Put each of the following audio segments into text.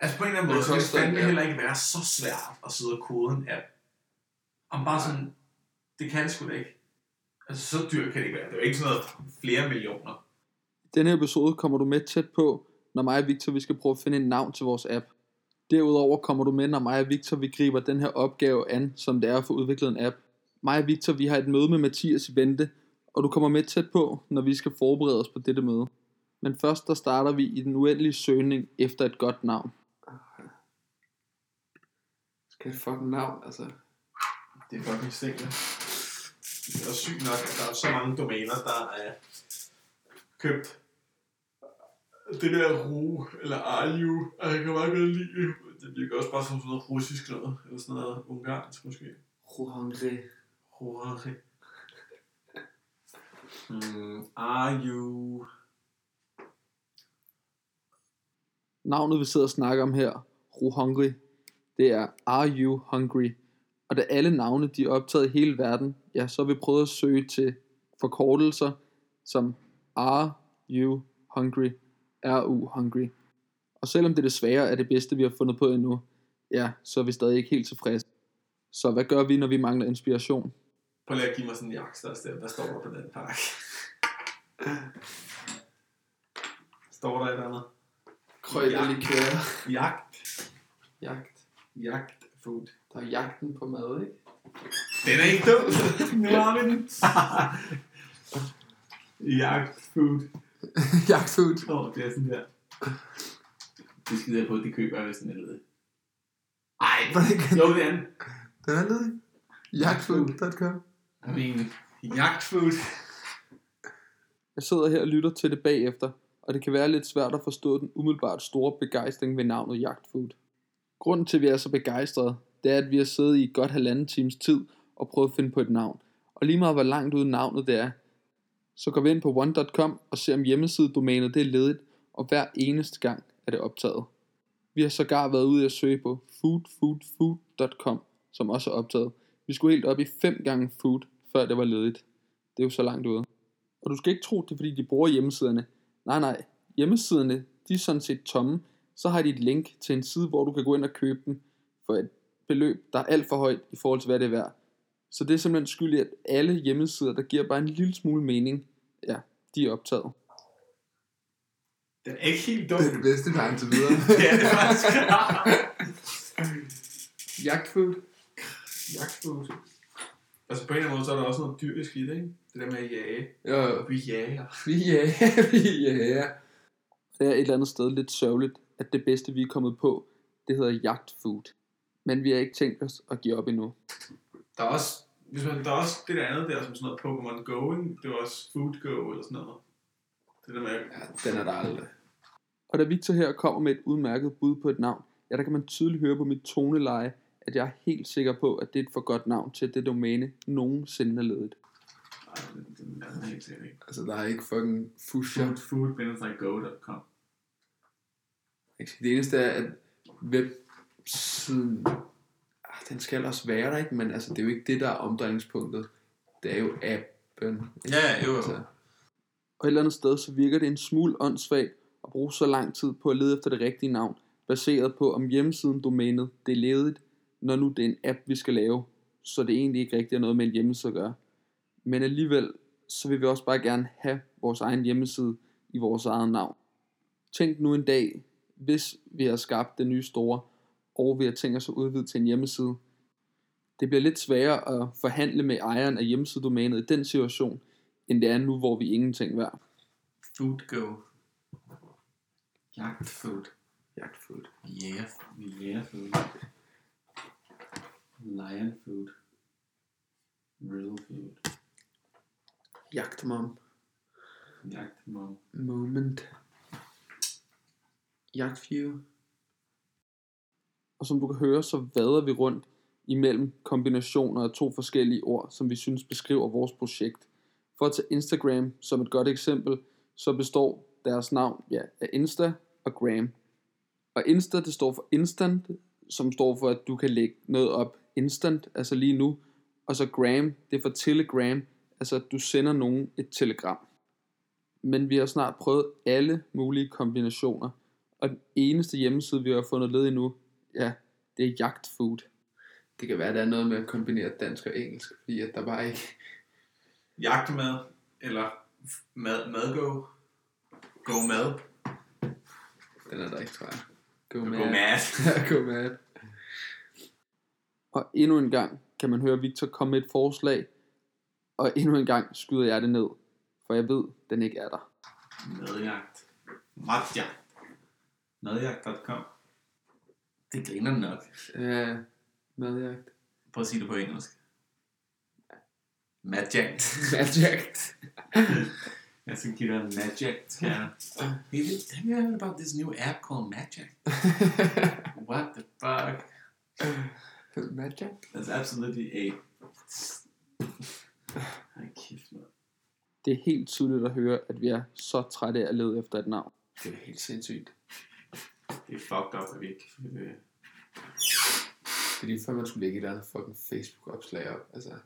Altså på en eller anden Men måde, det så er det fandme heller ikke være så svært at sidde og kode en app. Om bare sådan, det kan det sgu da ikke. Altså så dyrt kan det ikke være. Det er jo ikke sådan noget flere millioner. Denne episode kommer du med tæt på, når mig og Victor vi skal prøve at finde et navn til vores app. Derudover kommer du med, når mig og Victor vi griber den her opgave an, som det er at få udviklet en app. Mig og Victor vi har et møde med Mathias i vente, og du kommer med tæt på, når vi skal forberede os på dette møde. Men først der starter vi i den uendelige søgning efter et godt navn. Skal et fucking navn, altså. Det er fucking stinkende. Det er også sygt nok, at der er så mange domæner, der er købt. Det der ru, eller are you, og jeg kan meget godt lide det. Det virker også bare som sådan noget russisk noget, eller sådan noget ungarsk måske. Rohangre. Ruari. Mm, are you... Navnet vi sidder og snakker om her, Ru Hungry, det er Are You Hungry? Og da alle navne de er optaget i hele verden, ja, så har vi prøvet at søge til forkortelser som Are You Hungry? R-U Hungry. Og selvom det desværre er det bedste vi har fundet på endnu, ja, så er vi stadig ikke helt tilfredse. Så hvad gør vi, når vi mangler inspiration? Prøv lige at give mig sådan en jagtstørs der. Hvad står der på den pakke? Står der et eller andet? Krøjlerlikør. Jagt. Jagt. Jagt food. Der er jagten på mad, ikke? Den er ikke dum. Nu har vi den. Jagt food. Jagtfood. Åh, oh, det er sådan der. Det skider jeg på, det køber jeg, hvis den er ledet. Ej, jo, det er den. Den er ledig. Jagtfood.com. I mean, jagtfood. Jeg sidder her og lytter til det bagefter, og det kan være lidt svært at forstå den umiddelbart store begejstring ved navnet Jagtfood. Grunden til, at vi er så begejstrede, det er, at vi har siddet i godt halvanden times tid og prøvet at finde på et navn. Og lige meget hvor langt ude navnet det er, så går vi ind på one.com og ser om hjemmesidedomænet det er ledigt, og hver eneste gang er det optaget. Vi har sågar været ude at søge på foodfoodfood.com, som også er optaget. Vi skulle helt op i 5 gange food, før det var ledigt. Det er jo så langt ude. Og du skal ikke tro, det er fordi, de bruger hjemmesiderne. Nej, nej. Hjemmesiderne, de er sådan set tomme. Så har de et link til en side, hvor du kan gå ind og købe dem for et beløb, der er alt for højt i forhold til, hvad det er værd. Så det er simpelthen skyld i, at alle hjemmesider, der giver bare en lille smule mening, ja, de er optaget. Den er ikke helt dum. Det er det bedste tegn til videre. det er faktisk. Jagtfood. jagtfood. Altså på en eller anden måde, så er der også noget dyrisk i det, ikke? Det der med at jage. Jo. Vi jager. Vi ja, vi ja. Det er et eller andet sted lidt sørgeligt, at det bedste, vi er kommet på, det hedder jagtfood. Men vi har ikke tænkt os at give op endnu. Der er også, hvis man, der er også det der andet der, som sådan noget Pokémon Go? Det var også Food Go eller sådan noget. Det der med, Ja, den er der aldrig. Og da Victor her kommer med et udmærket bud på et navn, ja, der kan man tydeligt høre på mit toneleje, at jeg er helt sikker på, at det er et for godt navn til, det domæne nogensinde er ledet. Den, er helt sikkert ikke. Altså, der er ikke fucking fusion. Food, food-go.com. Det eneste er, at websiden, ah, den skal også være der, ikke? Men altså, det er jo ikke det, der er omdrejningspunktet. Det er jo appen. Ja, jo, jo. Altså, Og et eller andet sted, så virker det en smule åndssvagt at bruge så lang tid på at lede efter det rigtige navn, baseret på om hjemmesiden domænet det er ledigt, når nu det er en app, vi skal lave, så det egentlig ikke rigtig er noget med en hjemmeside at gøre. Men alligevel, så vil vi også bare gerne have vores egen hjemmeside i vores eget navn. Tænk nu en dag, hvis vi har skabt det nye store, og vi har tænkt os at udvide til en hjemmeside. Det bliver lidt sværere at forhandle med ejeren af hjemmesidedomænet i den situation, end det er nu, hvor vi ingenting værd. Food Go. Jagtfood. jagtfood. Yeah, yeah food. Lion food. Real food. Jagtmom. Jagtmom. Moment. Jagtview. Og som du kan høre, så vader vi rundt imellem kombinationer af to forskellige ord, som vi synes beskriver vores projekt. For at tage Instagram som et godt eksempel, så består deres navn ja, af Insta og Gram. Og Insta, det står for instant, som står for, at du kan lægge noget op instant, altså lige nu. Og så Gram, det er for telegram, altså at du sender nogen et telegram. Men vi har snart prøvet alle mulige kombinationer, Og den eneste hjemmeside, vi har fundet led i nu, ja, det er Jagtfood. Det kan være, at der er noget med at kombinere dansk og engelsk, fordi at der bare ikke... Jagtmad, eller mad, madgo. Go mad. Den er der ikke, tror jeg. Go Go mad. mad. Ja, go mad. Og endnu en gang kan man høre Victor komme med et forslag, og endnu en gang skyder jeg det ned, for jeg ved, den ikke er der. Madjagt. Madjagt. Madjagt.com. Det griner nok. Ja, madjagt. Prøv at sige det på engelsk. Madjagt. Madjagt. Give dig en Madjagt. Skal jeg? Hey, have you heard about this new app called Madjagt? What the fuck? Madjagt? That's absolutely a... Ej, kæft. Det er helt tydeligt at høre, at vi er så trætte af at lede efter et navn. Det er helt sindssygt. Det er fucked up, at vi ikke... øh, Det er lige før, man skulle lægge et eller andet fucking Facebook-opslag op. Altså,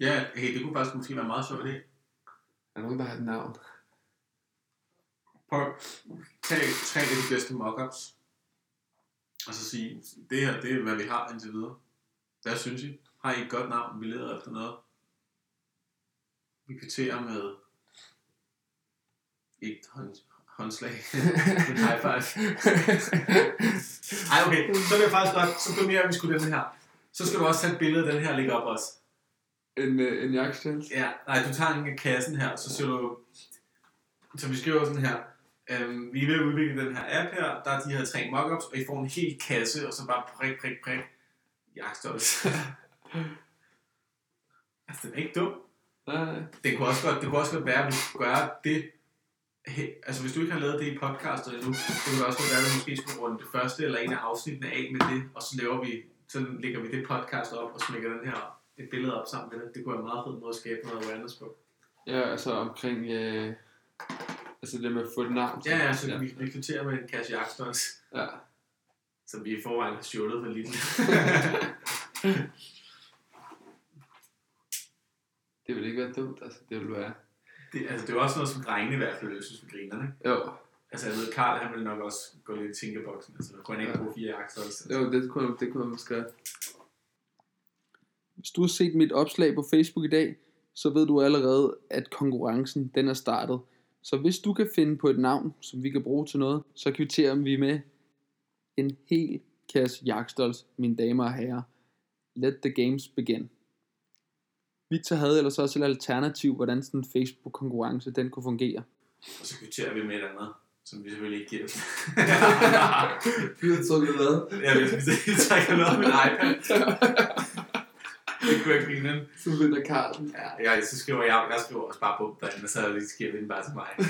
Ja, hey, det kunne faktisk måske være meget sjovt idé. er der nogen, der har et navn? Prøv at tage tre af de bedste mockups, og så sige, det her, det er, hvad vi har indtil videre. Hvad synes I? Har I et godt navn? Vi leder efter noget. Vi kvitterer med et hånd, håndslag. en high five. Ej, okay. Så vil jeg faktisk godt, så donerer vi sgu den her. Så skal du også tage et billede af den her lægge op også. En, øh, en jagtstjæl? Ja, nej, du tager en af kassen her, så siger du, så vi skriver sådan her, øhm, vi er ved at udvikle den her app her, der er de her tre mockups, og I får en hel kasse, og så bare prik, prik, prik, jagtstolz. altså, den er ikke dum. Det kunne også godt, det kunne også godt være, at vi skulle gøre det, he, altså hvis du ikke har lavet det i podcastet endnu, så kunne det også godt være, at vi måske skulle runde det første eller en af afsnittene af med det, og så laver vi, så lægger vi det podcast op, og smækker den her et billede op sammen med det. Det kunne være en meget fed måde at skabe noget awareness på. Ja, altså omkring... Øh, altså det med at få et navn. Ja, ja, så vi, vi kvitterer med en kasse jagtstons, ja. som vi i forvejen har shortet for lidt. Det vil ikke være dumt, altså det vil være... det, altså, det er jo også noget, som drengene i hvert fald, jeg synes, vi griner, ikke? Jo, Altså, jeg ved, Karl, han vil nok også gå lidt i tænkeboksen. Altså, kunne han ikke bruge fire jagtstons? jo det kunne, det kunne man måske. Hvis du har set mit opslag på Facebook i dag, så ved du allerede, at konkurrencen den er startet. Så hvis du kan finde på et navn, som vi kan bruge til noget, så kvitterer vi med en hel kasse jagtstols, mine damer og herrer. Let the games begin. Victor havde ellers også et alternativ, hvordan sådan en Facebook-konkurrence den kunne fungere. Og så kvitterer vi med et andet, som vi selvfølgelig ikke giver. Vi har trukket hvad? jeg ved, vi trækker noget med en iPad. det kunne jeg grine. Så vinder Carlsen. Ja, jeg, så skriver jeg, jeg skriver også bare på derinde, og så vi den bare til mig.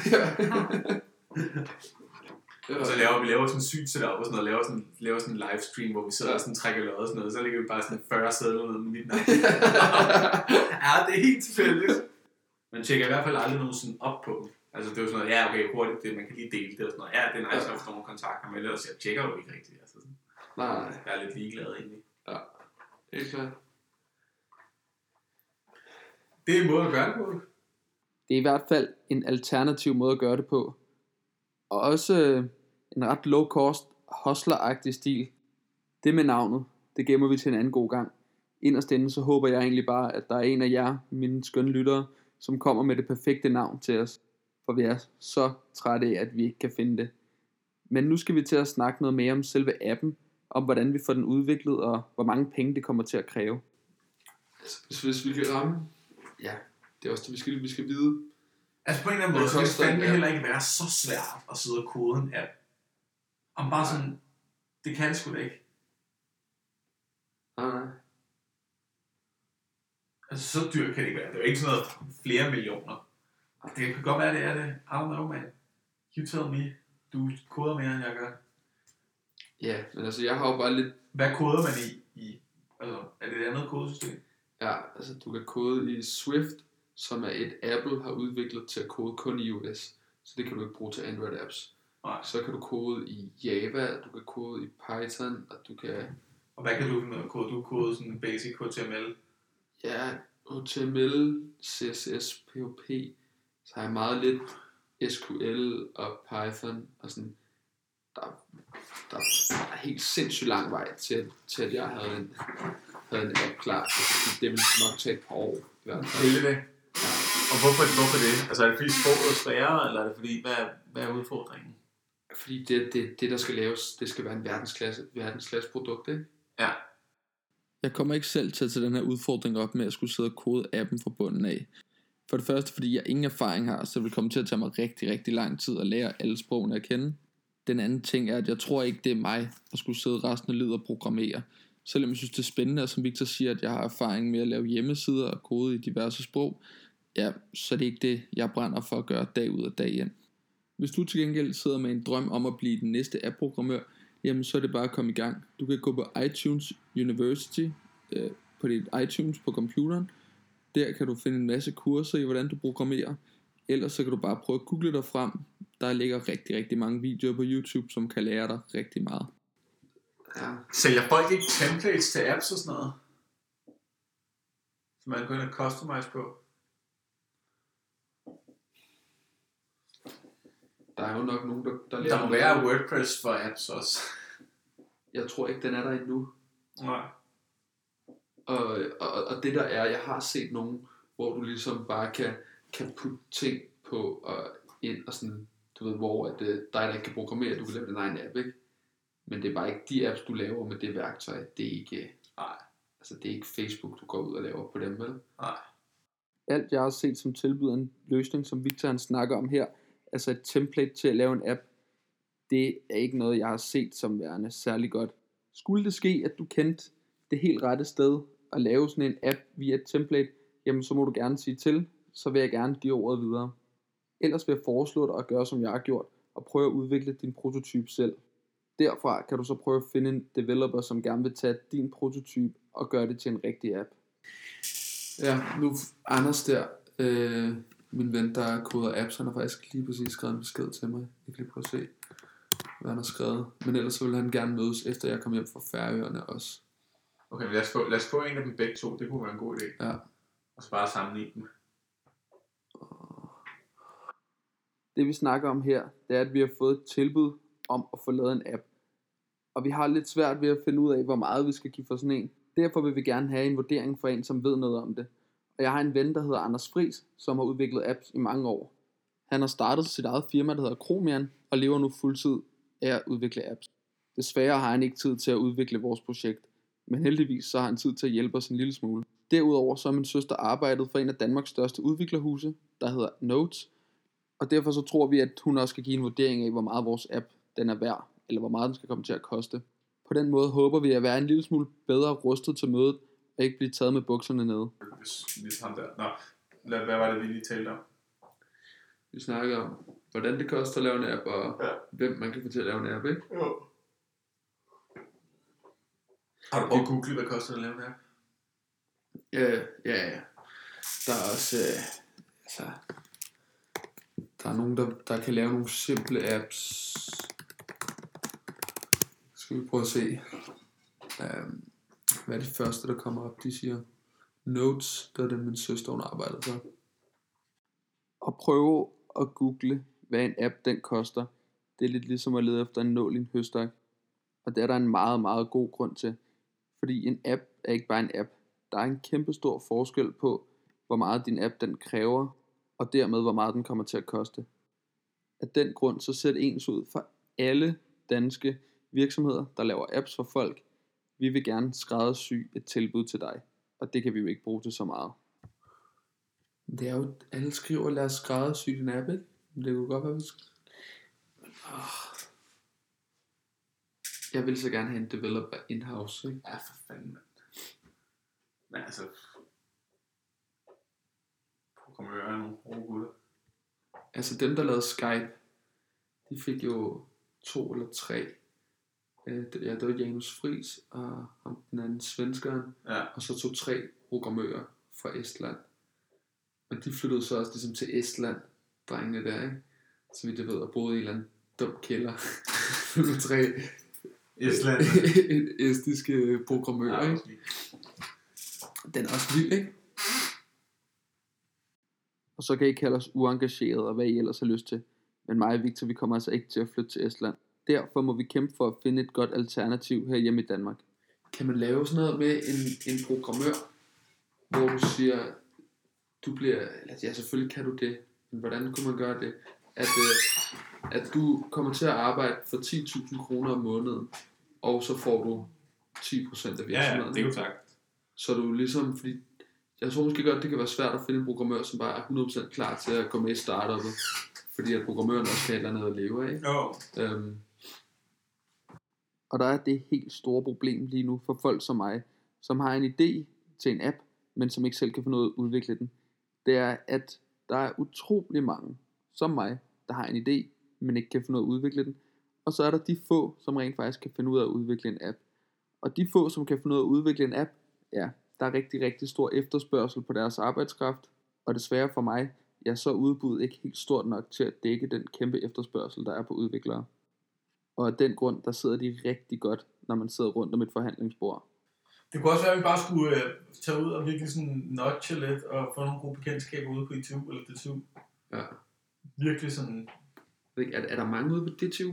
Og så laver vi laver sådan en sygt setup og sådan noget, laver sådan, laver sådan en livestream, hvor vi sidder og sådan trækker lod og sådan noget, så lægger vi bare sådan 40 sædler ned med mit navn. ja, det er helt tilfældigt. Man tjekker i hvert fald aldrig nogen sådan op på dem. Altså det er jo sådan noget, ja okay, hurtigt, det, man kan lige dele det og sådan noget. Ja, det er nice, at få nogle kontakter med, ellers jeg tjekker jo ikke rigtigt. Altså, sådan. Nej, Jeg er lidt ligeglad egentlig. ikke klart. Det er en måde at gøre det på. Det er i hvert fald en alternativ måde at gøre det på. Og også øh, en ret low cost, hustler stil. Det med navnet, det gemmer vi til en anden god gang. Inderst inde, så håber jeg egentlig bare, at der er en af jer, mine skønne lyttere, som kommer med det perfekte navn til os. For vi er så trætte af, at vi ikke kan finde det. Men nu skal vi til at snakke noget mere om selve appen, om hvordan vi får den udviklet, og hvor mange penge det kommer til at kræve. Altså, hvis, hvis vi kan ramme... Ja, det er også det, vi skal, vi skal vide. Altså på en eller anden måde, det en fandme heller ikke være så svært at sidde og kode en app. Om bare sådan, det kan sgu da ikke. Nej. Altså så dyrt kan det ikke være. Det er jo ikke sådan noget flere millioner. Det kan godt være, det er det. I don't know, man. You tell me. Du koder mere, end jeg gør. Ja, men altså, jeg har jo bare lidt... Hvad koder man i? i altså, er det et andet kodesystem? Ja, altså, du kan kode i Swift, som er et Apple har udviklet til at kode kun i iOS. Så det kan du ikke bruge til Android apps. Nej. Så kan du kode i Java, du kan kode i Python, og du kan... Og hvad kan du med kode? Du koder sådan basic HTML. Ja, HTML, CSS, PHP. Så har jeg meget lidt SQL og Python og sådan. der, der er helt sindssygt lang vej til, til at jeg havde en, havde en app klar. Det ville nok tage et par år. I hvert fald. Vil det? Og hvorfor, hvorfor det? Altså er det fordi sproget er sværere, eller er det fordi, hvad, hvad er udfordringen? Fordi det, det, det, der skal laves, det skal være en verdensklasse, verdensklasse produkt, ikke? Ja. Jeg kommer ikke selv til at tage den her udfordring op med at skulle sidde og kode appen fra bunden af. For det første, fordi jeg ingen erfaring har, så det vil komme til at tage mig rigtig, rigtig lang tid at lære alle sprogene at kende. Den anden ting er, at jeg tror ikke, det er mig at skulle sidde resten af livet og programmere. Selvom jeg synes, det er spændende, og som Victor siger, at jeg har erfaring med at lave hjemmesider og kode i diverse sprog, ja, så er det ikke det, jeg brænder for at gøre dag ud og dag ind. Hvis du til gengæld sidder med en drøm om at blive den næste app-programmør, jamen så er det bare at komme i gang. Du kan gå på iTunes University, øh, på dit iTunes på computeren. Der kan du finde en masse kurser i, hvordan du programmerer. Ellers så kan du bare prøve at google dig frem. Der ligger rigtig, rigtig mange videoer på YouTube, som kan lære dig rigtig meget. Ja. Sælger folk ikke templates til apps og sådan noget? Som man kan gå ind og customize på? Der er jo nok nogen, der, der Der må være WordPress for apps også. Jeg tror ikke, den er der endnu. Nej. Og, og, og det der er, jeg har set nogen, hvor du ligesom bare kan, kan putte ting på og ind og sådan, du ved, hvor at, uh, dig, der ikke kan programmere, du kan lave din egen app, ikke? Men det er bare ikke de apps, du laver med det værktøj. Det er ikke, Nej. altså det er ikke Facebook, du går ud og laver på dem, vel? Nej. Alt jeg har set som tilbyder en løsning, som Victor han snakker om her, altså et template til at lave en app, det er ikke noget, jeg har set som værende særlig godt. Skulle det ske, at du kendte det helt rette sted at lave sådan en app via et template, jamen så må du gerne sige til, så vil jeg gerne give ordet videre. Ellers vil jeg foreslå dig at gøre, som jeg har gjort, og prøve at udvikle din prototype selv. Derfra kan du så prøve at finde en developer, som gerne vil tage din prototype og gøre det til en rigtig app. Ja, nu Anders der, øh, min ven, der koder apps, han har faktisk lige præcis skrevet en besked til mig. Jeg kan lige prøve at se, hvad han har skrevet. Men ellers så vil han gerne mødes, efter jeg kom hjem fra Færøerne også. Okay, lad os, få, lad os få en af dem begge to. Det kunne være en god idé. Ja. Og så bare sammenligne dem. Det vi snakker om her, det er, at vi har fået et tilbud om at få lavet en app. Og vi har lidt svært ved at finde ud af, hvor meget vi skal give for sådan en. Derfor vil vi gerne have en vurdering fra en, som ved noget om det. Og jeg har en ven, der hedder Anders Friis, som har udviklet apps i mange år. Han har startet sit eget firma, der hedder Kromian, og lever nu fuldtid af at udvikle apps. Desværre har han ikke tid til at udvikle vores projekt, men heldigvis så har han tid til at hjælpe os en lille smule. Derudover så har min søster arbejdet for en af Danmarks største udviklerhuse, der hedder Notes, og derfor så tror vi, at hun også skal give en vurdering af, hvor meget vores app den er værd, eller hvor meget den skal komme til at koste. På den måde håber vi at være en lille smule bedre rustet til mødet, ikke blive taget med bukserne nede. Hvis, hvis ham der. Nå, lad, hvad var det, vi lige talte om? Vi snakker om, hvordan det koster at lave en app, og Ja. hvem man kan få til at lave en app, ikke? Jo. Har du prøvet at google, hvad koster det at lave en app? Ja, ja, ja. Der er også, øh, altså, der er nogen, der, der kan lave nogle simple apps. Skal vi prøve at se. Um, hvad er det første, der kommer op? De siger Notes, det er det, min søster hun arbejdede for. Og prøve at google, hvad en app den koster. Det er lidt ligesom at lede efter en nål i en høstak. Og det er der en meget, meget god grund til. Fordi en app er ikke bare en app. Der er en kæmpe stor forskel på, hvor meget din app den kræver, og dermed hvor meget den kommer til at koste. Af den grund så sæt ens ud for alle danske virksomheder, der laver apps for folk. Vi vil gerne skræddersy et tilbud til dig, og det kan vi jo ikke bruge til så meget. Det er jo, alle skriver, lad os skræddersy din app, ikke? Men det kunne godt være, vi skal... Oh. Jeg vil så gerne have en developer in-house, ikke? Ja, for fanden, mand. Men altså... Programmører er nogle gode gutter. Altså dem, der lavede Skype, de fik jo to eller tre. Øh, Ja, det var Janus Friis og ham, den anden svenskeren, Ja. og så to tre programmører fra Estland. Og de flyttede så også ligesom til Estland, drengene der, ikke? Så vidt jeg ved, og boede i en eller anden dum kælder med tre Estland. estiske programmører, Ja, ikke? Den er også vild, ikke? Og så kan I kalde os uengagerede og hvad I ellers har lyst til. Men mig og Victor, vi kommer altså ikke til at flytte til Estland. Derfor må vi kæmpe for at finde et godt alternativ her hjemme i Danmark. Kan man lave sådan noget med en, en programmør, hvor du siger, du bliver, ja selvfølgelig kan du det, men hvordan kunne man gøre det? At, øh, at du kommer til at arbejde for 10.000 kroner om måneden, og så får du 10% af virksomheden. Ja, ja, det er jo sagt. Så du ligesom, fordi jeg tror måske godt, det kan være svært at finde en programmør, som bare er 100% klar til at gå med i startupet. Fordi at programmøren også skal have et eller andet at leve af. Jo, Øhm, og der er det helt store problem lige nu for folk som mig, som har en idé til en app, men som ikke selv kan finde ud af at udvikle den. Det er, at der er utrolig mange, som mig, der har en idé, men ikke kan finde ud af at udvikle den. Og så er der de få, som rent faktisk kan finde ud af at udvikle en app. Og de få, som kan finde ud af at udvikle en app, ja, der er rigtig, rigtig stor efterspørgsel på deres arbejdskraft. Og desværre for mig, ja, så er udbuddet ikke helt stort nok til at dække den kæmpe efterspørgsel, der er på udviklere. Og af den grund, der sidder de rigtig godt, når man sidder rundt om et forhandlingsbord. Det kunne også være, at vi bare skulle øh, tage ud og virkelig sådan notche lidt og få nogle gode bekendtskaber ude på ITU eller DTU. ja. Virkelig sådan, Jeg ved ikke, Er, er der mange ude på DTU?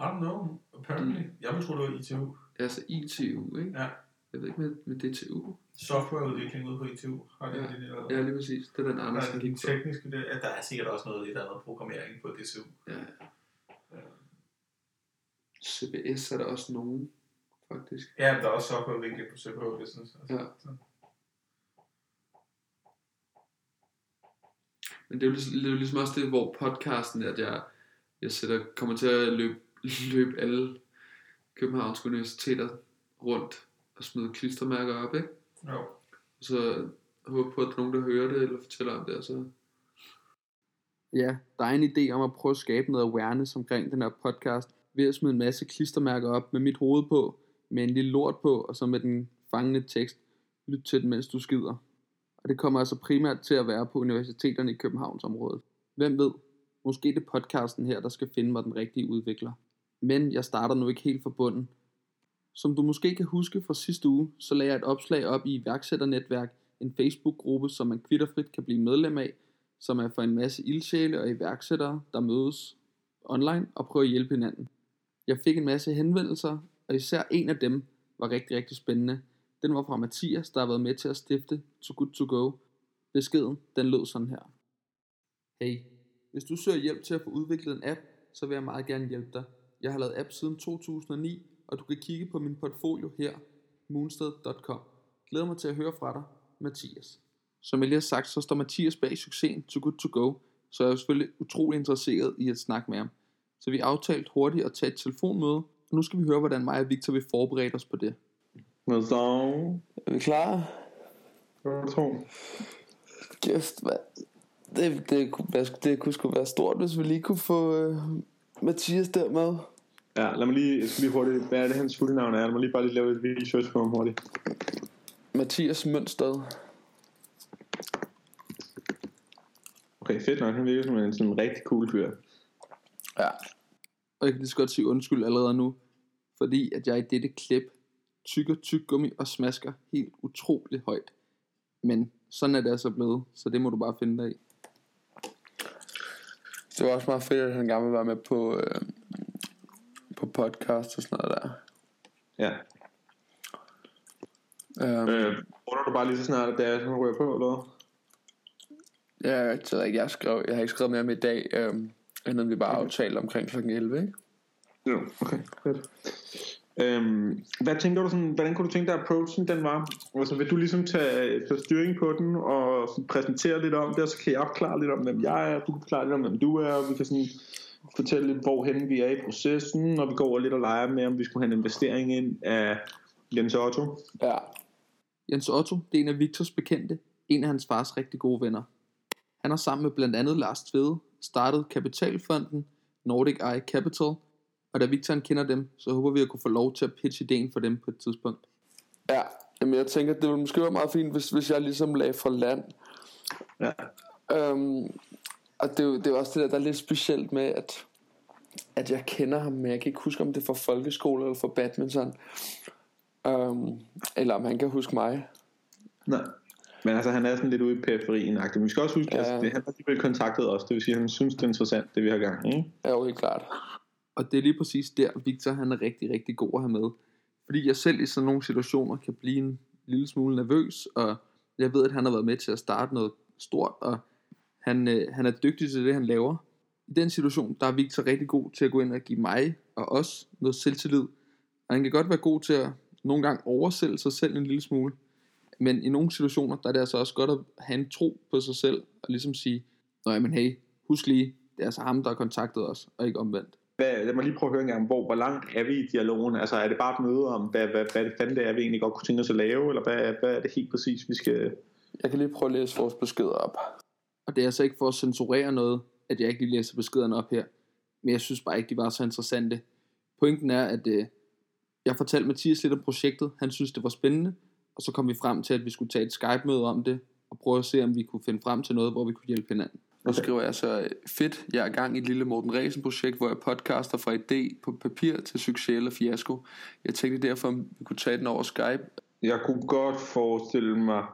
I don't know, apparently. Mm. Jeg tro, det var ITU. Altså ITU, ikke? Ja. Jeg ved ikke med, med DTU. Softwareudvikling ude på ITU. Har det, Ja. det, der, Ja, lige præcis. Det er den der Anders, er der den gik på. tekniske, det, ja, der er sikkert også noget lidt andet programmering på DTU. Ja. CBS er der også nogen, faktisk. Ja, men der er også softwareudvikling på CBH Business. Altså. Ja. Så. Men det er jo ligesom, det er jo ligesom også det, hvor podcasten er, at jeg, jeg sætter, kommer til at løbe, løbe alle Københavns Universiteter rundt og smide klistermærker op, ikke? Jo. Og så håbe på, at der er nogen, der hører det, eller fortæller om det, og så... Ja, der er en idé om at prøve at skabe noget awareness omkring den her podcast, ved at smide en masse klistermærker op med mit hoved på, med en lille lort på, og så med den fangende tekst, lyt til den, mens du skider. Og det kommer altså primært til at være på universiteterne i Københavnsområdet. Hvem ved, måske det podcasten her, der skal finde mig den rigtige udvikler. Men jeg starter nu ikke helt fra bunden. Som du måske kan huske fra sidste uge, så lagde jeg et opslag op i iværksætternetværk, en Facebook-gruppe, som man kvitterfrit kan blive medlem af, som er for en masse ildsjæle og iværksættere, der mødes online og prøver at hjælpe hinanden. Jeg fik en masse henvendelser, og især en af dem var rigtig, rigtig spændende. Den var fra Mathias, der har været med til at stifte To Good To Go. Beskeden, den lød sådan her. Hey, hvis du søger hjælp til at få udviklet en app, så vil jeg meget gerne hjælpe dig. Jeg har lavet app siden 2009, og du kan kigge på min portfolio her, moonsted.com. Glæder mig til at høre fra dig, Mathias. Som jeg lige har sagt, så står Mathias bag succesen To Good To Go, så jeg er selvfølgelig utrolig interesseret i at snakke med ham. Så vi aftalte hurtigt at tage et telefonmøde, og nu skal vi høre, hvordan mig og Victor vil forberede os på det. Hvad så? Er vi klar? Hvad tror Kæft, hvad? Det, det, kunne, være- det kunne sgu være stort, hvis vi lige kunne få øh, Mathias der med. Ja, lad mig lige, jeg skal lige hurtigt, hvad er det hans fulde navn er? Lad mig lige bare lige lave et research på ham hurtigt. Mathias Mønsted. Okay, fedt nok, han virker som en sådan en rigtig cool fyr. Ja. Og jeg kan lige så godt sige undskyld allerede nu, fordi at jeg i dette klip tykker tyggegummi og smasker helt utroligt højt. Men sådan er det altså blevet, så det må du bare finde dig i. Det var også meget fedt, at han gerne vil være med på, øh, på podcast og sådan noget der. Ja. Um, Øh, du bare lige så snart, at det er, han ryger på, eller hvad? ja, jeg, ved ikke, jeg, skrev, jeg har ikke skrevet mere med i dag, øh, end vi bare aftalte omkring kl. 11, ikke? Jo, okay, fedt. Øhm, hvad tænker du sådan, hvordan kunne du tænke dig, at approachen den var? Altså, vil du ligesom tage, tage styring på den, og præsentere lidt om det, og så kan jeg opklare lidt om, hvem jeg er, du kan forklare lidt om, hvem du er, og vi kan sådan fortælle lidt, hvorhen vi er i processen, og vi går over lidt og leger med, om vi skulle have en investering ind af Jens Otto. Ja. Jens Otto, det er en af Victors bekendte, en af hans fars rigtig gode venner. Han har sammen med blandt andet Lars Tvede startet Kapitalfonden, Nordic Eye Capital, og da Victor kender dem, så håber vi at kunne få lov til at pitche ideen for dem på et tidspunkt. Ja, jamen jeg tænker, det ville måske være meget fint, hvis, hvis jeg ligesom lagde fra land. Ja. Øhm, og det er, jo, det er også det der, der er lidt specielt med, at, at jeg kender ham, men jeg kan ikke huske, om det er fra folkeskole eller fra badminton. Øhm, eller om han kan huske mig. Nej. Men altså, han er sådan lidt ude i periferien -agtig. Men vi skal også huske, Ja. ja. altså, det, han har alligevel kontaktet os. Det vil sige, at han synes, det er interessant, det vi har gang i. ikke? Ja, jo helt klart. Og det er lige præcis der, Victor han er rigtig, rigtig god at have med. Fordi jeg selv i sådan nogle situationer kan blive en lille smule nervøs, og jeg ved, at han har været med til at starte noget stort, og han, øh, han er dygtig til det, han laver. I den situation, der er Victor rigtig god til at gå ind og give mig og os noget selvtillid. Og han kan godt være god til at nogle gange oversælge sig selv en lille smule. Men i nogle situationer, der er det altså også godt at have en tro på sig selv, og ligesom sige, Nå ja, men hey, husk lige, det er altså ham, der har kontaktet os, og ikke omvendt. Hvad, lad mig lige prøve at høre en gang, hvor, hvor langt er vi i dialogen? Altså er det bare et møde om, hvad, hvad, hvad fanden det er, vi egentlig godt kunne tænke os at lave, eller hvad, hvad er det helt præcis, vi skal... Jeg kan lige prøve at læse vores beskeder op. Og det er altså ikke for at censurere noget, at jeg ikke lige læser beskederne op her. Men jeg synes bare ikke, de var så interessante. Pointen er, at øh, jeg fortalte Mathias lidt om projektet. Han synes, det var spændende. Og så kom vi frem til, at vi skulle tage et Skype-møde om det. Og prøve at se, om vi kunne finde frem til noget, hvor vi kunne hjælpe hinanden. Nu skriver jeg så, fedt, jeg er i gang i et lille Morten Ræsen projekt, hvor jeg podcaster fra idé på papir til succes eller fiasko. Jeg tænkte derfor, om vi kunne tage den over Skype. Jeg kunne godt forestille mig,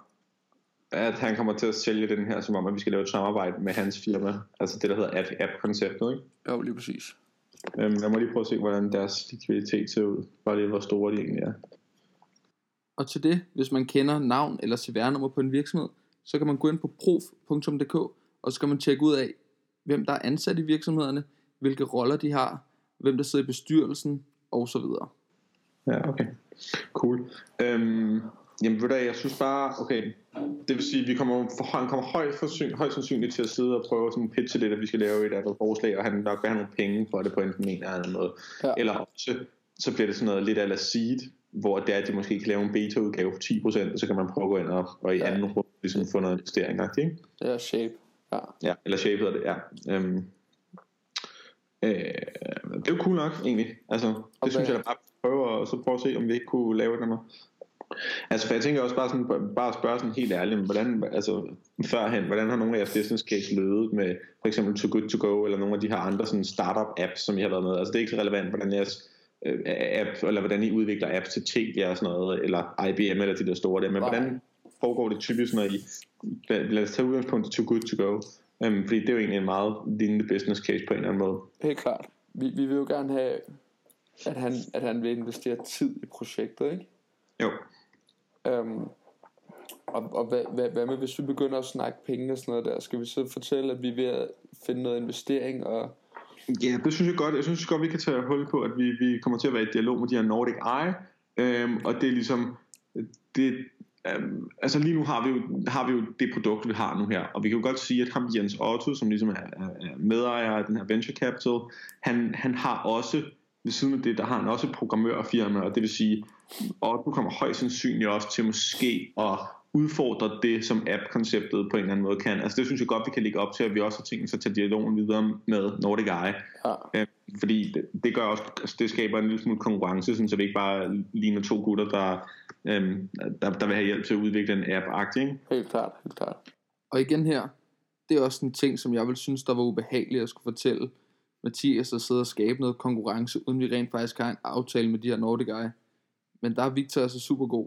at han kommer til at sælge den her, som om at vi skal lave et samarbejde med hans firma. Altså det, der hedder App- App-konceptet, ikke? Jo, lige præcis. Øhm, jeg må lige prøve at se, hvordan deres likviditet ser ud. Bare lige, hvor store de egentlig er. Og til det, hvis man kender navn eller CVR-nummer på en virksomhed, så kan man gå ind på prof.dk, og så kan man tjekke ud af, hvem der er ansat i virksomhederne, hvilke roller de har, hvem der sidder i bestyrelsen, og så videre. Ja, okay. Cool. Øhm, jamen ved du jeg synes bare, okay, det vil sige, vi kommer, for, han kommer højt, forsyn, højst sandsynligt til at sidde og prøve sådan pitche lidt, at vi skal lave et andet forslag, og han nok vil have nogle penge for det på enten en eller anden måde. Ja. Eller også, så bliver det sådan noget lidt ala seed, hvor det er, at de måske kan lave en beta-udgave for 10%, og så kan man prøve at gå ind og, og i Ja. anden runde ligesom få noget investering, ikke? Ja, shape. Ja. Ja, eller shape hedder det, ja. Øhm, øh, det er jo cool nok, egentlig. Altså, det hvad- synes jeg da bare prøve, og så prøve at se, om vi ikke kunne lave det noget. Altså, for jeg tænker også bare sådan, bare at spørge sådan helt ærligt, hvordan, altså, førhen, hvordan har nogle af jeres business case løbet med, for eksempel Too Good To Go, eller nogle af de her andre sådan startup apps, som I har været med? Altså, det er ikke så relevant, hvordan jeres øh, app, eller hvordan I udvikler apps til Telia og sådan noget, eller IBM, eller de der store der, men Nej. hvordan foregår det typisk, når I, lad, os tage udgangspunkt i Too Good To Go, um, fordi det er jo egentlig en meget lignende business case på en eller anden måde. Helt klart. Vi, vi vil jo gerne have, at han, at han vil investere tid i projektet, ikke? Jo, Um, og og hvad, hvad, hvad med, hvis vi begynder at snakke penge og sådan noget der? Skal vi så fortælle, at vi er ved at finde noget investering? Og, Ja, det synes jeg godt. Jeg synes godt, vi kan tage hul på, at vi, vi kommer til at være i dialog med de her Nordic Eye. Øhm, og det er ligesom... Det, øhm, altså lige nu har vi, jo, har vi jo det produkt, vi har nu her. Og vi kan jo godt sige, at ham Jens Otto, som ligesom er, er, medejer af den her venture capital, han, han har også, ved siden af det, der har han også programmørfirma. Og det vil sige, Otto kommer højst sandsynligt også til måske at udfordre det, som app-konceptet på en eller anden måde kan. Altså det synes jeg godt, vi kan lægge op til, at vi også har tænkt os at tage dialogen videre med Nordic Eye. ja, Øh, fordi det, det gør også, altså det skaber en lille smule konkurrence, sådan, så det ikke bare ligner to gutter, der, øhm, der, der vil have hjælp til at udvikle en app ikke? helt klart, helt klart. Og igen her, det er også en ting, som jeg vil synes, der var ubehageligt at skulle fortælle Mathias at sidde og skabe noget konkurrence, uden vi rent faktisk har en aftale med de her Nordic Eye. Men der er Victor altså super god.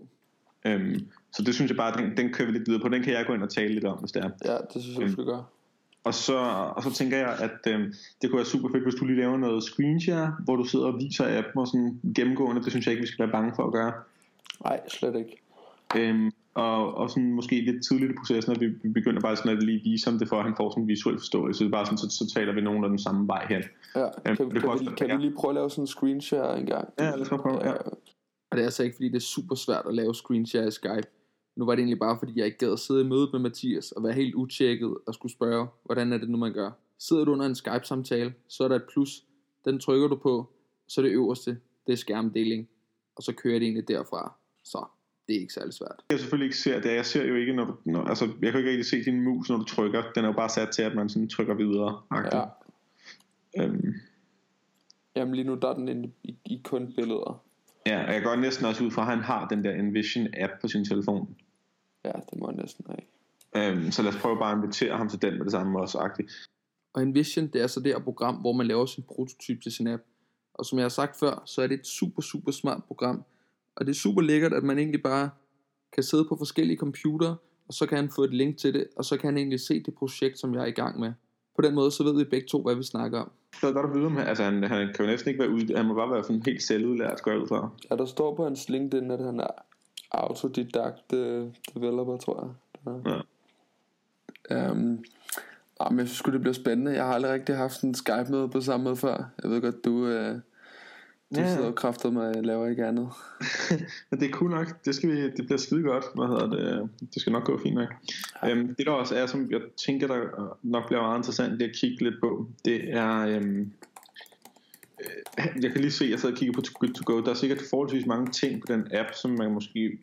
Øhm, så det synes jeg bare, den, den kører vi lidt videre på. Den kan jeg gå ind og tale lidt om, hvis det er. Ja, det synes jeg, du skal gøre. Og så, og så tænker jeg, at øhm, det kunne være super fedt, hvis du lige laver noget screenshare, hvor du sidder og viser appen og sådan gennemgående. Det synes jeg ikke, vi skal være bange for at gøre. Nej, slet ikke. Øhm, og, og sådan måske lidt tidligt i processen, at vi, vi begynder bare sådan at lige vise ham det, for at han får sådan en visuel forståelse. Det er bare sådan, så, så taler vi nogen af den samme vej hen. Ja, kan, det kan, kunne kan, vi, kan vi lige prøve at lave sådan en screenshare en gang? Ja, lad os prøve. Ja. Og det er altså ikke, fordi det er super svært at lave screenshare i Skype. Nu var det egentlig bare, fordi jeg ikke gad at sidde i mødet med Mathias og være helt utjekket og skulle spørge, hvordan er det nu, man gør. Sidder du under en Skype-samtale, så er der et plus. Den trykker du på, så er det øverste, det er skærmdeling. Og så kører det egentlig derfra. Så det er ikke særlig svært. jeg selvfølgelig ikke ser det. Jeg ser jo ikke, når du, når, altså, jeg kan ikke rigtig se din mus, når du trykker. Den er jo bare sat til, at man sådan trykker videre. Ja. Øhm, Jamen lige nu, der er den inde i, i kun billeder. Ja, og jeg går næsten også ud fra, at han har den der Envision app på sin telefon. Ja, det må jeg næsten have. Øhm, så lad os prøve bare at invitere ham til den med det samme også. -agtigt. Og Envision, det er så det her program, hvor man laver sin prototyp til sin app. Og som jeg har sagt før, så er det et super, super smart program. Og det er super lækkert, at man egentlig bare kan sidde på forskellige computere, og så kan han få et link til det, og så kan han egentlig se det projekt, som jeg er i gang med. På den måde, så ved vi begge to, hvad vi snakker om. Så er det godt at vide, om han, altså han, han kan jo næsten ikke være ud, han må bare være sådan helt selvudlært, går ud fra. Ja, der står på hans LinkedIn, at han er autodidakt øh, developer, tror jeg. Ja. Um, ah, men jeg synes det bliver spændende. Jeg har aldrig rigtig haft sådan en Skype-møde på samme måde før. Jeg ved godt, du, øh, du Ja. sidder og kræfter mig og laver ikke andet. Men det er cool nok. Det, skal vi, det bliver skide godt. Hvad hedder det? Det skal nok gå fint nok. Øhm, det der også er, som jeg tænker, der nok bliver meget interessant lige at kigge lidt på, det er... Øhm, øh, jeg kan lige se, at jeg sidder og kigger på Too Good To Go. Der er sikkert forholdsvis mange ting på den app, som man måske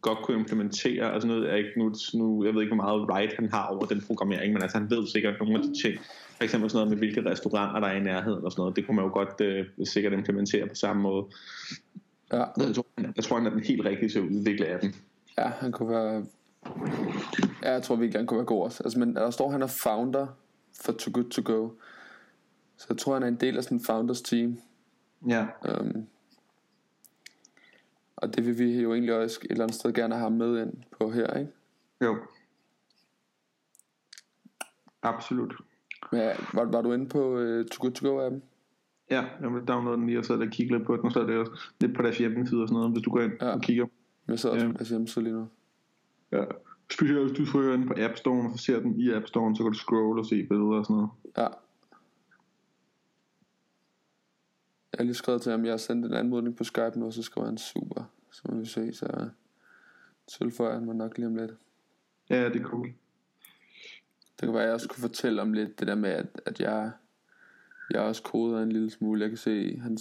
godt kunne implementere. Altså noget er ikke nu, nu, jeg ved ikke, hvor meget right han har over den programmering, men altså han ved sikkert nogle af de ting. For eksempel sådan noget med, hvilke restauranter der er i nærheden og sådan noget. Det kunne man jo godt øh, sikkert implementere på samme måde. Ja, Jeg tror, han- jeg tror, han er den helt rigtige til at udvikle appen. ja han kunne være... Ja, jeg tror virkelig, han kunne være god også. Altså, men der står, han er founder for Too Good To Go. Så jeg tror, han er en del af sådan en founders team. Ja. Um, og det vil vi jo egentlig også et eller andet sted gerne have med ind på her, ikke? Jo. Absolut. Ja, var, var du inde på uh, Too Good To Go appen? Ja, jeg vil downloade den lige og så og kigge lidt på den, og så er det også lidt på deres hjemmeside og sådan noget, hvis du går ind Ja. og kigger. Jeg sidder også Ja. på deres hjemmeside lige nu. Ja. Specielt hvis du trykker ind på App Store, og så ser den i App Store, så kan du scrolle og se billeder og sådan noget. Ja. Jeg har lige skrevet til ham, jeg har sendt en anmodning på Skype nu, og så skriver han super. Så må vi se, så tilføjer han mig nok lige om lidt. Ja, det er cool. Det kan være, at jeg også kunne fortælle om lidt det der med, at, at jeg, jeg også koder en lille smule. Jeg kan se, han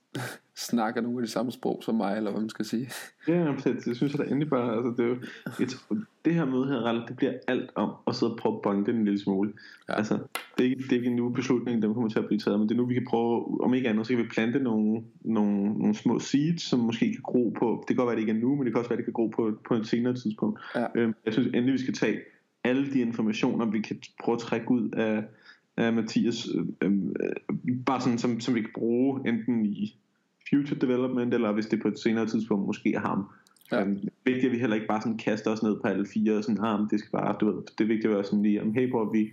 snakker nogle af de samme sprog som mig, eller hvad man skal sige. Ja, det, det synes jeg da endelig bare, altså det, er jo, et, det her møde her, det bliver alt om at sidde og prøve at bonde en lille smule. Ja. Altså, det er, ikke, det er ikke nu beslutningen, den kommer til at blive taget, men det er nu, vi kan prøve, om ikke andet, så kan vi plante nogle, nogle, nogle små seeds, som måske kan gro på, det kan godt være, det ikke er nu, men det kan også være, det kan gro på, på et senere tidspunkt. Ja. Øhm, jeg synes endelig, vi skal tage alle de informationer, vi kan prøve at trække ud af, af Mathias, øh, øh, bare sådan, som, som vi kan bruge enten i future development, eller hvis det på et senere tidspunkt måske er ham. Ja. Ja. Øhm, vigtigt, at vi heller ikke bare sådan kaster os ned på alle fire, og sådan, ah, det skal bare, du ved, det er vigtigt at være sådan lige, om hey, hvor vi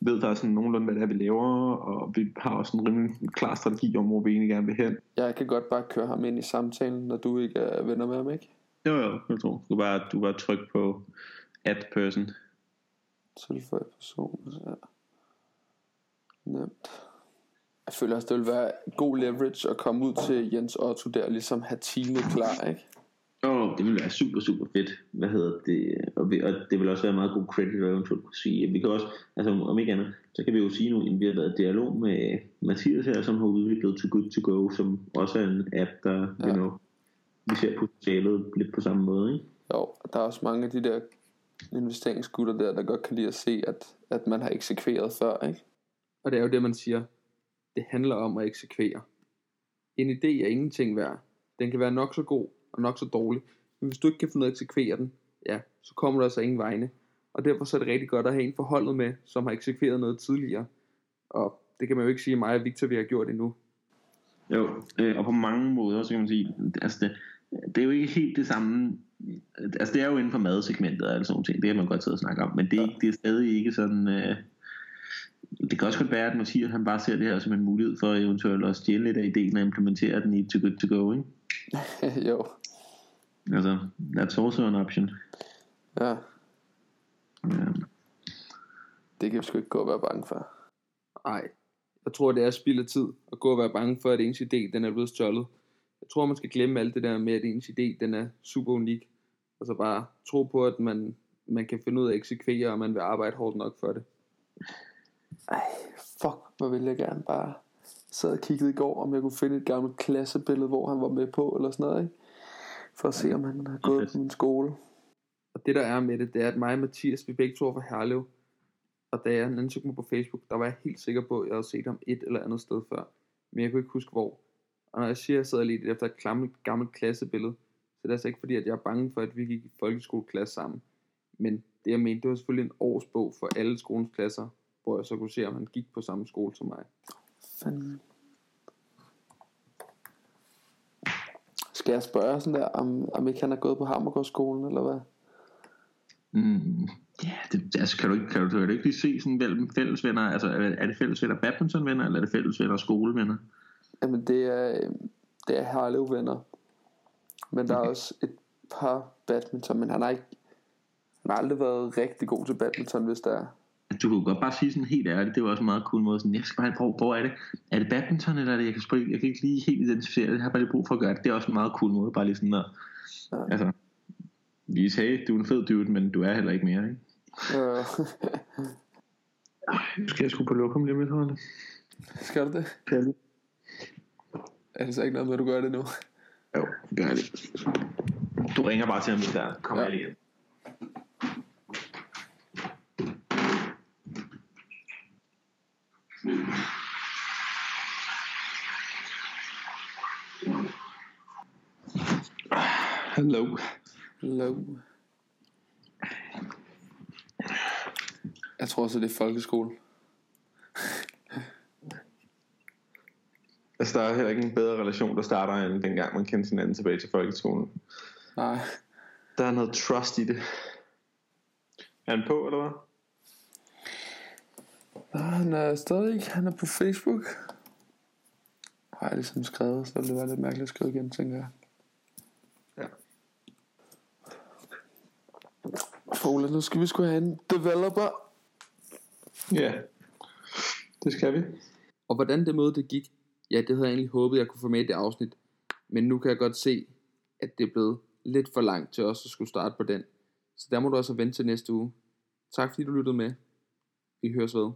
ved, der er sådan nogenlunde, hvad det er, vi laver, og vi har også en rimelig klar strategi om, hvor vi egentlig gerne vil hen. Jeg kan godt bare køre ham ind i samtalen, når du ikke er venner med ham, ikke? Jo, jo, jeg tror. Du bare, du bare tryk på add person. Tilføj person, ja. Nemt. Jeg føler også, det vil være god leverage at komme ud til Jens Otto der, og ligesom have Tine klar, ikke? Åh, oh, det ville være super, super fedt. Hvad hedder det? Og, vi, og det vil også være meget god credit at eventuelt kunne sige. Vi kan også, altså om ikke andet, så kan vi jo sige nu, at vi har været i dialog med Mathias her, som har udviklet Too Good To Go, som også er en app, der, ja. You know, vi ser potentialet lidt på samme måde, ikke? Jo, der er også mange af de der investeringsgutter der, der godt kan lide at se, at, at man har eksekveret før, ikke? Og det er jo det, man siger. Det handler om at eksekvere. En idé er ingenting værd. Den kan være nok så god og nok så dårlig. Men hvis du ikke kan finde ud af at eksekvere den, ja, så kommer du altså ingen vegne. Og derfor så er det rigtig godt at have en forholdet med, som har eksekveret noget tidligere. Og det kan man jo ikke sige, at mig og Victor vi har gjort endnu. Jo, øh, og på mange måder, så kan man sige, altså det, det er jo ikke helt det samme, altså det er jo inden for madsegmentet og alle sådan nogle ting, det kan man godt sidde og snakke om, men det er, ikke, det er stadig ikke sådan, øh, det kan også godt være, at Mathias han bare ser det her som en mulighed for eventuelt at stjæle lidt af ideen og implementere den i Too Good To Go, ikke? jo, Altså, that's also an option. ja. Ja. Det kan vi sgu ikke gå og være bange for. Nej, jeg tror det er spild af tid at gå og være bange for, at ens idé den er blevet stjålet. Jeg tror man skal glemme alt det der med, at ens idé den er super unik. Og så bare tro på, at man, man kan finde ud af at eksekvere, og man vil arbejde hårdt nok for det. Ej, fuck, hvor ville jeg gerne bare sad og kiggede i går, om jeg kunne finde et gammelt klassebillede, hvor han var med på, eller sådan noget, ikke? For at se, om han har gået på min skole. Og det der er med det, det er, at mig og Mathias, vi begge to er fra Herlev. Og da jeg ansøgte mig på Facebook, der var jeg helt sikker på, at jeg havde set ham et eller andet sted før. Men jeg kunne ikke huske hvor. Og når jeg siger, at jeg sidder lige efter et gammelt, gammelt klassebillede, så det er altså ikke fordi, at jeg er bange for, at vi gik i folkeskoleklasse sammen. Men det jeg mente, det var selvfølgelig en årsbog for alle skolens klasser, hvor jeg så kunne se, om han gik på samme skole som mig. Fanden. Skal jeg spørge sådan der, om, om ikke han er gået på Hammergårdsskolen, eller hvad? Mm, ja, det, altså, kan du ikke, kan du, kan du ikke lige se sådan mellem fællesvenner, altså er er det fællesvenner badmintonvenner, eller er det fællesvenner skolevenner? Jamen det er, det er Harlev venner. Men der er også et par badminton, men han har ikke han har aldrig været rigtig god til badminton, hvis der er. Du kunne godt bare sige sådan helt ærligt, det var også en meget cool måde, sådan, jeg skal bare hvor, hvor er det? Er det badminton, eller er det, jeg kan, spille, jeg kan ikke lige helt identificere det, jeg har bare lige brug for at gøre det, det er også en meget cool måde, bare lige sådan at, Ja. altså, lige hey, du er en fed dude, men du er heller ikke mere, ikke? Øh, Nu skal jeg sgu på lokum lige med, skal du det? Ja. Er det så ikke noget med, at du gør det nu? Jo, det gør lige. Du ringer bare til ham, der kommer Ja. ja. igen. Hello. Hello. Jeg tror også, det er folkeskole. Altså, der er heller ikke en bedre relation, der starter, end dengang man kendte hinanden tilbage til folkeskolen. Nej. Der er noget trust i det. Er han på, eller hvad? Han er stadig ikke. Han er på Facebook. Har jeg ligesom skrevet, så det være lidt mærkeligt at skrive igen, tænker jeg. Ja. Ole, nu skal vi sgu have en developer. Ja, det skal vi. Og hvordan det møde det gik, ja, det havde jeg egentlig håbet, jeg kunne få med i det afsnit. Men nu kan jeg godt se, at det er blevet lidt for langt til os at skulle starte på den. Så der må du også vente til næste uge. Tak fordi du lyttede med. Vi høres ved.